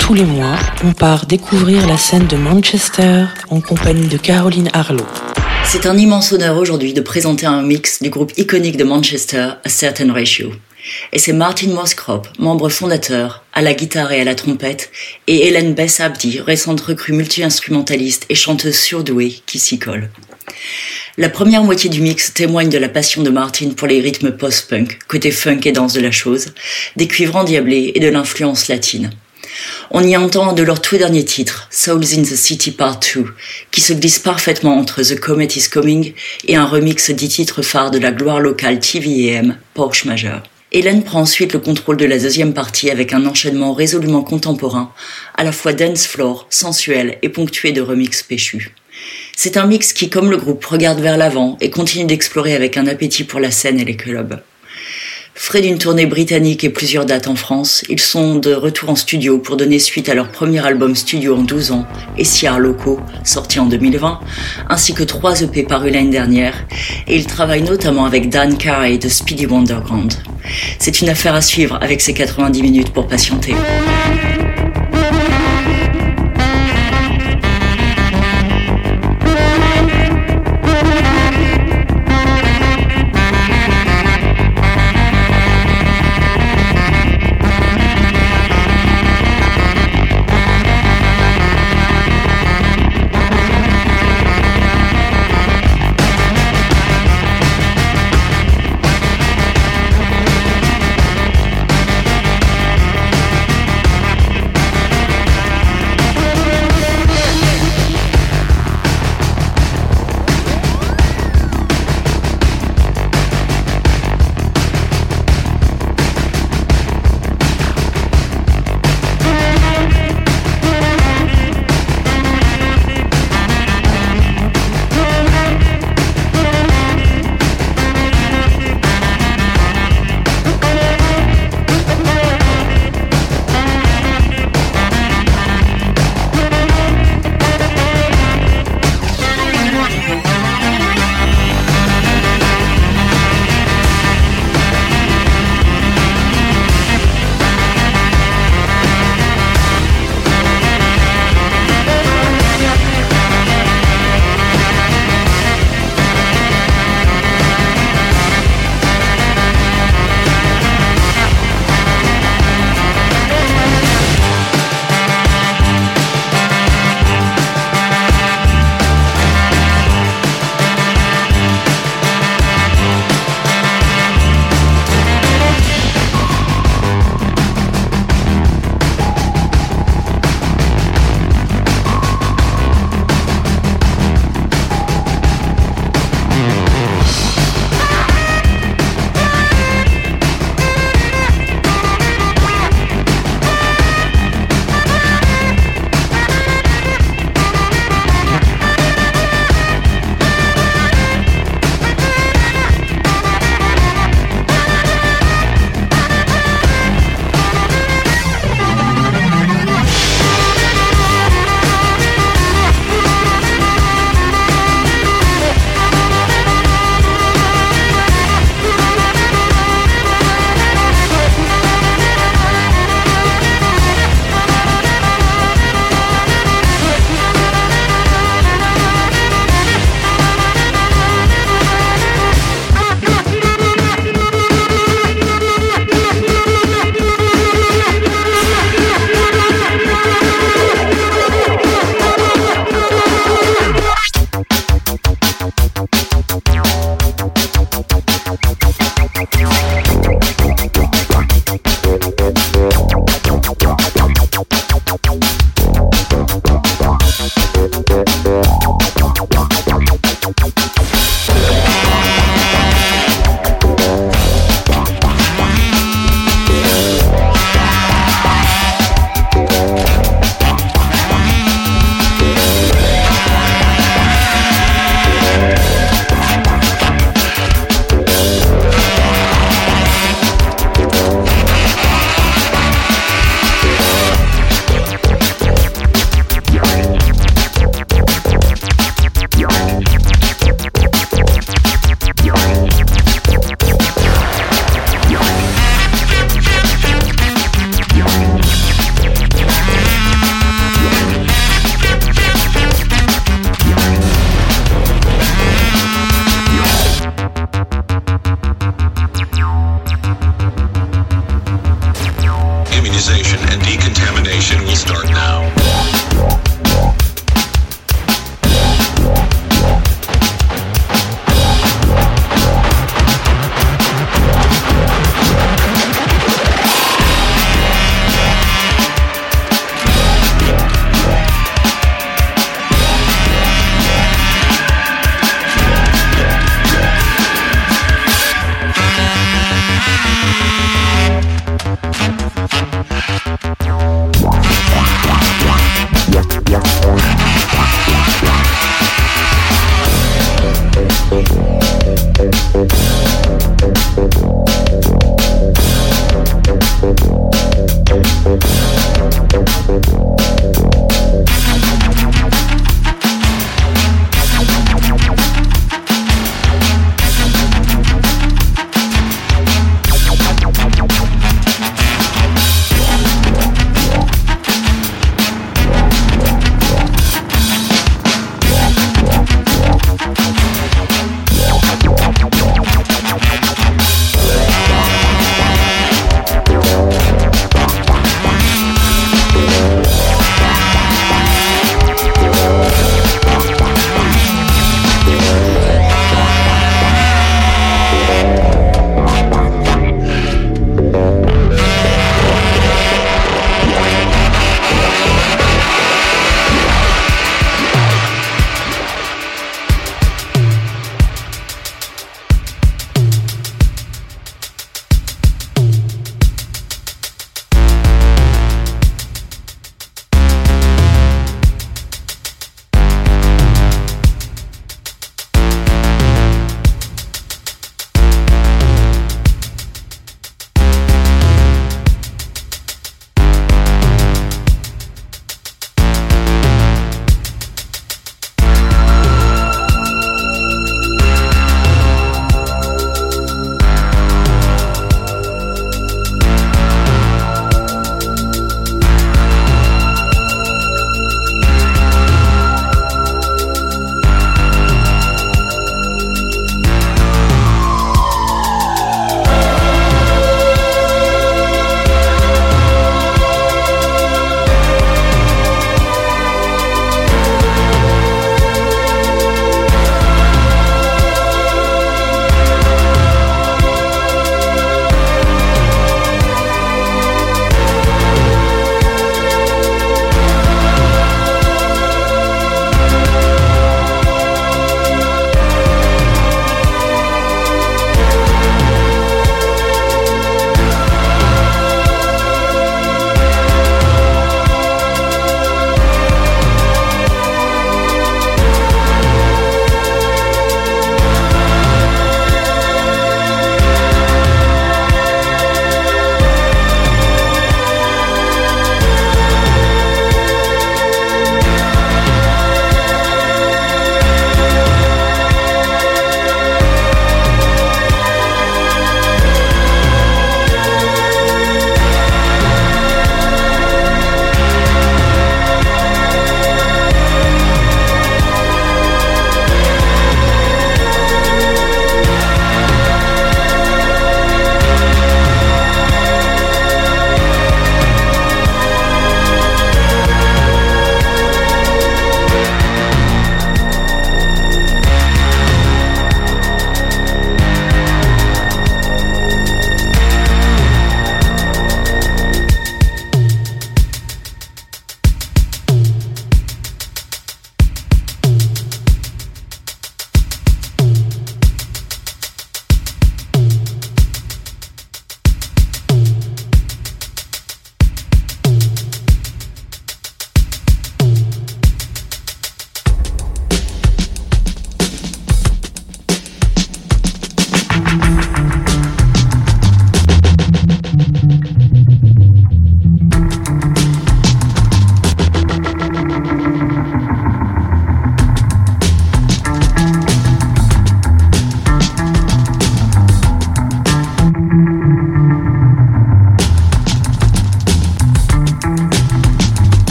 Tous les mois, on part découvrir la scène de Manchester en compagnie de Caroline Harlow. C'est un immense honneur aujourd'hui de présenter un mix du groupe iconique de Manchester, A Certain Ratio. Et c'est Martin Moskrop, membre fondateur, à la guitare et à la trompette, et Hélène Bess Abdi, récente recrue multi-instrumentaliste et chanteuse surdouée, qui s'y colle. La première moitié du mix témoigne de la passion de Martin pour les rythmes post-punk, côté funk et danse de la chose, des cuivres endiablés et de l'influence latine. On y entend de leur tout dernier titre, Souls in the City Part 2, qui se glisse parfaitement entre The Comet is Coming et un remix dix titres phares de la gloire locale TVM, Porsche Majeur. Hélène prend ensuite le contrôle de la deuxième partie avec un enchaînement résolument contemporain, à la fois dance floor, sensuel et ponctué de remix péchus. C'est un mix qui, comme le groupe, regarde vers l'avant et continue d'explorer avec un appétit pour la scène et les clubs. Frais d'une tournée britannique et plusieurs dates en France, ils sont de retour en studio pour donner suite à leur premier album studio en 12 ans, Essiar Locaux, sorti en 2020, ainsi que trois EP parus l'année dernière, et ils travaillent notamment avec Dan Carey de Speedy Wonderground. C'est une affaire à suivre avec ses 90 minutes pour patienter.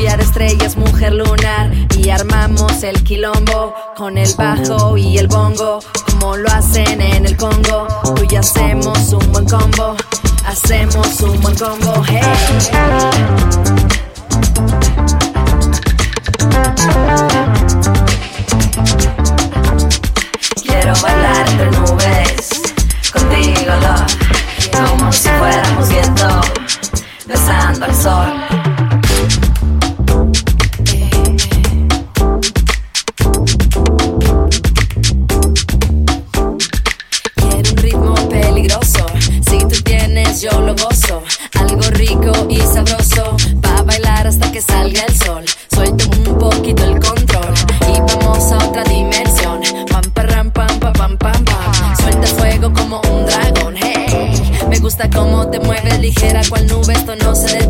limpiar estrellas, mujer lunar. Y armamos el quilombo con el bajo y el bongo, como lo hacen en el Congo. Tú y hacemos un buen combo, hacemos un buen combo, hey. Quiero bailar entre nubes, contigo, como si fuéramos viento, besando al sol. ligera cual nube, esto no se detiene.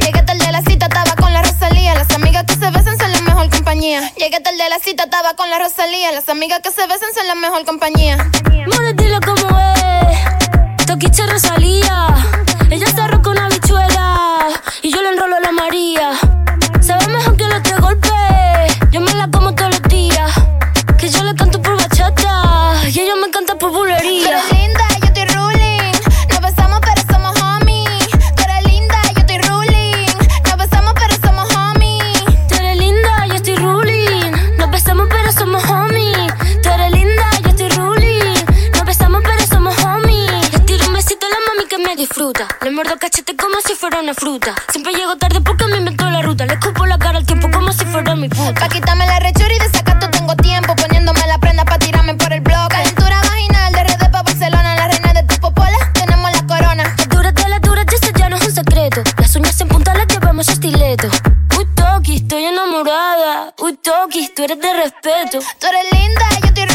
Llegué tarde a la cita, estaba con la Rosalía. Las amigas que se besan son la mejor compañía. Llegué tarde a la cita, estaba con la Rosalía. Las amigas que se besan son la mejor compañía. More, dile cómo es. Toquiche Rosalía. Ella se arroja una bichuela. Y yo le enrolo a la María. Como si fuera una fruta. Siempre llego tarde porque me inventó la ruta. Le escupo la cara al tiempo como si fuera mi puta. Pa' quitarme la rechura y de sacato tengo tiempo. Poniéndome la prenda pa' tirarme por el blog. Calentura vaginal de RD pa' Barcelona. La reina de tu popola, tenemos la corona. Las duras de las duras, y eso ya no es un secreto. Las uñas en punta las llevamos estileto. Uy, Toki, estoy enamorada. Uy, Toki, tú eres de respeto. Tú eres linda, yo estoy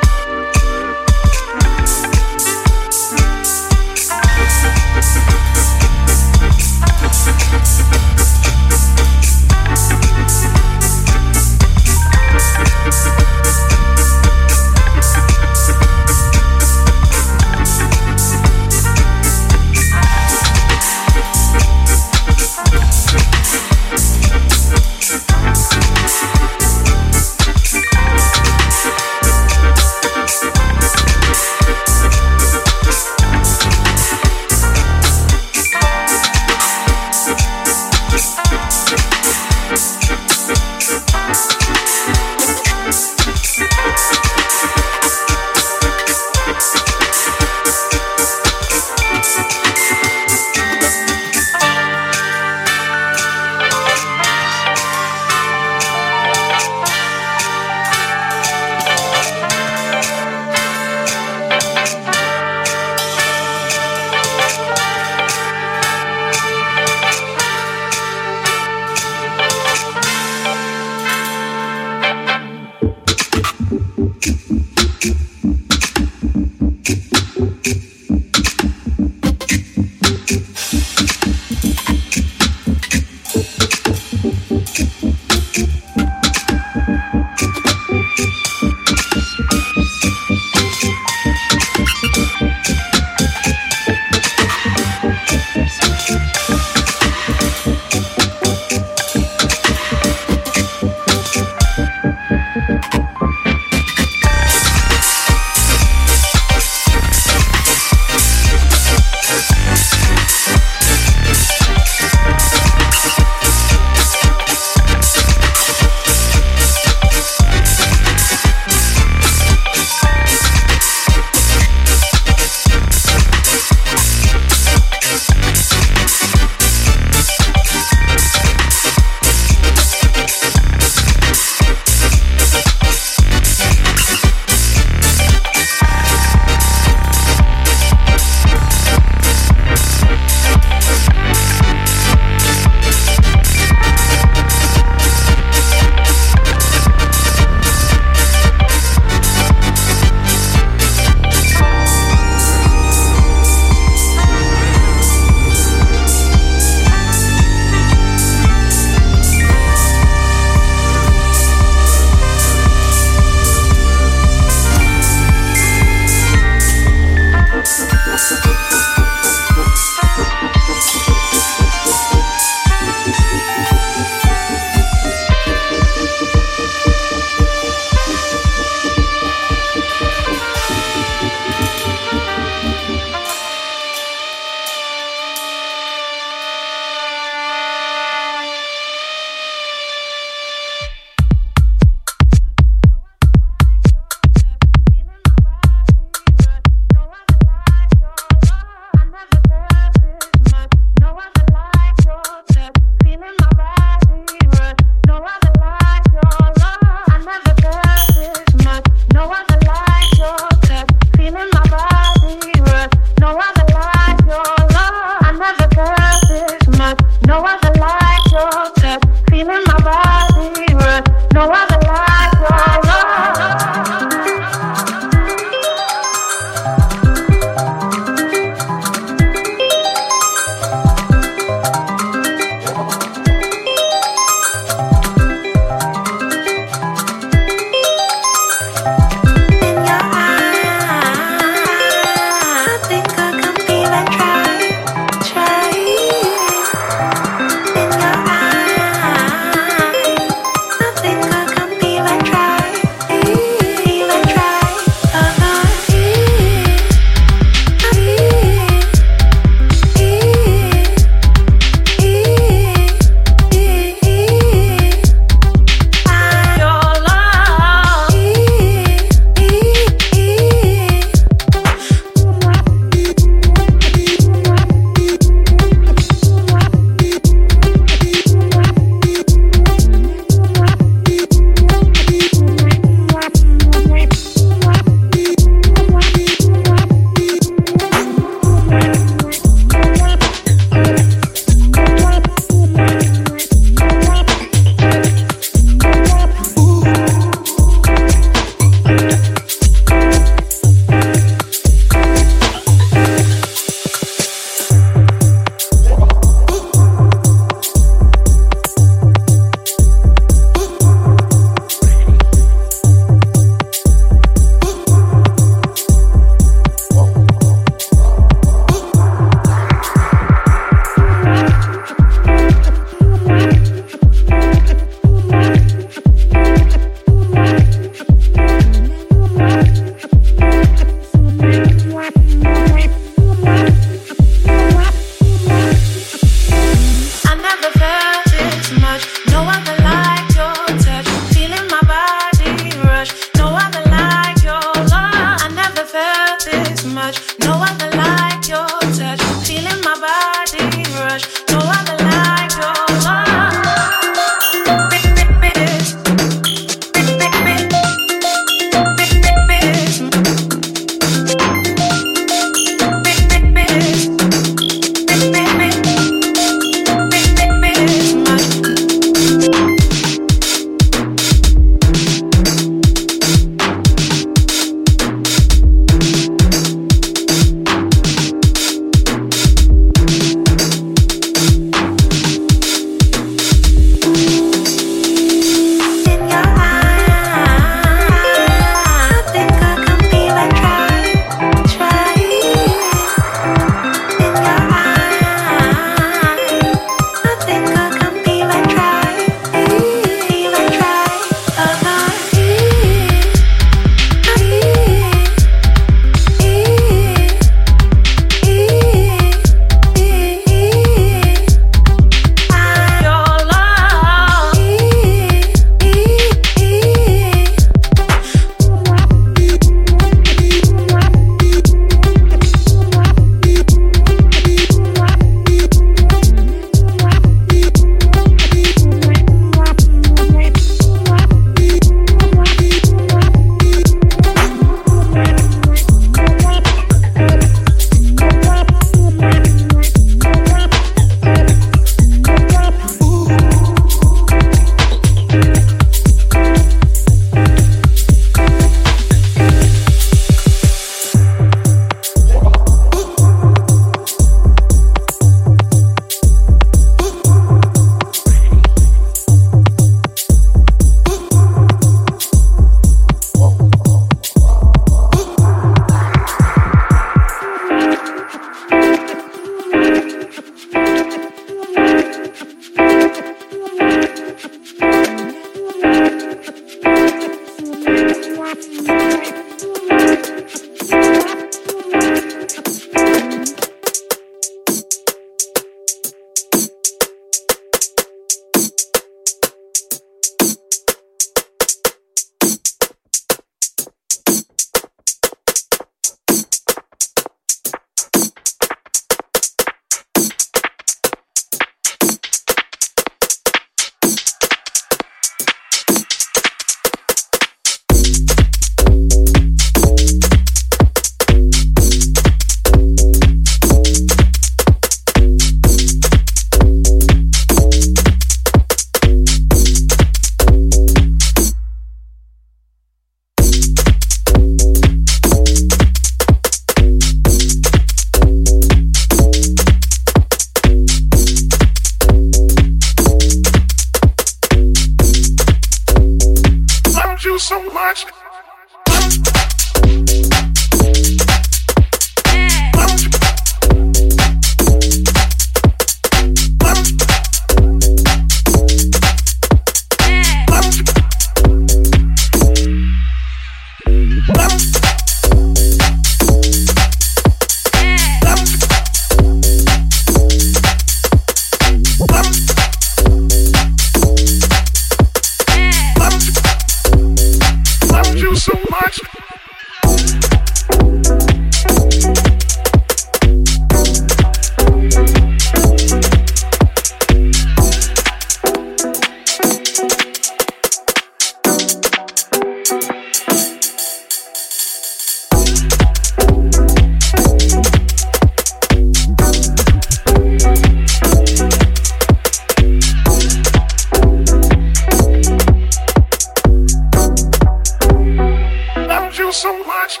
so much.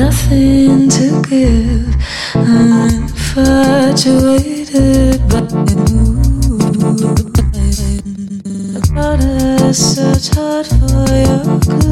nothing to give. I'm infatuated by you. About a search hard for your good.